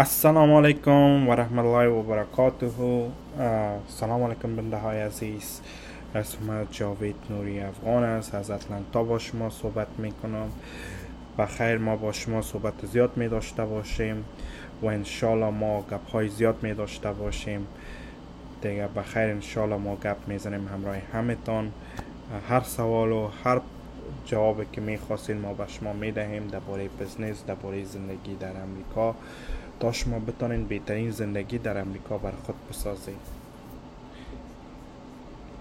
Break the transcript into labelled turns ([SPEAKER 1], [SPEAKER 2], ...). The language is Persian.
[SPEAKER 1] السلام علیکم و رحمت الله و برکاته سلام علیکم بنده های عزیز. اسم جاوید نوری افغان است. از اتلانتا با شما صحبت می کنم بخیر ما با شما صحبت زیاد می داشته باشیم و انشالله ما گپ های زیاد می داشته باشیم. دیگه بخیر انشالله ما گپ می‌زنیم همراه همتان. هر سوال و هر جوابی که می‌خواستین ما به شما می‌دهیم. درباره بزنس درباره زندگی در امریکا تا شما بتانین بهترین زندگی در امریکا بر خود بسازید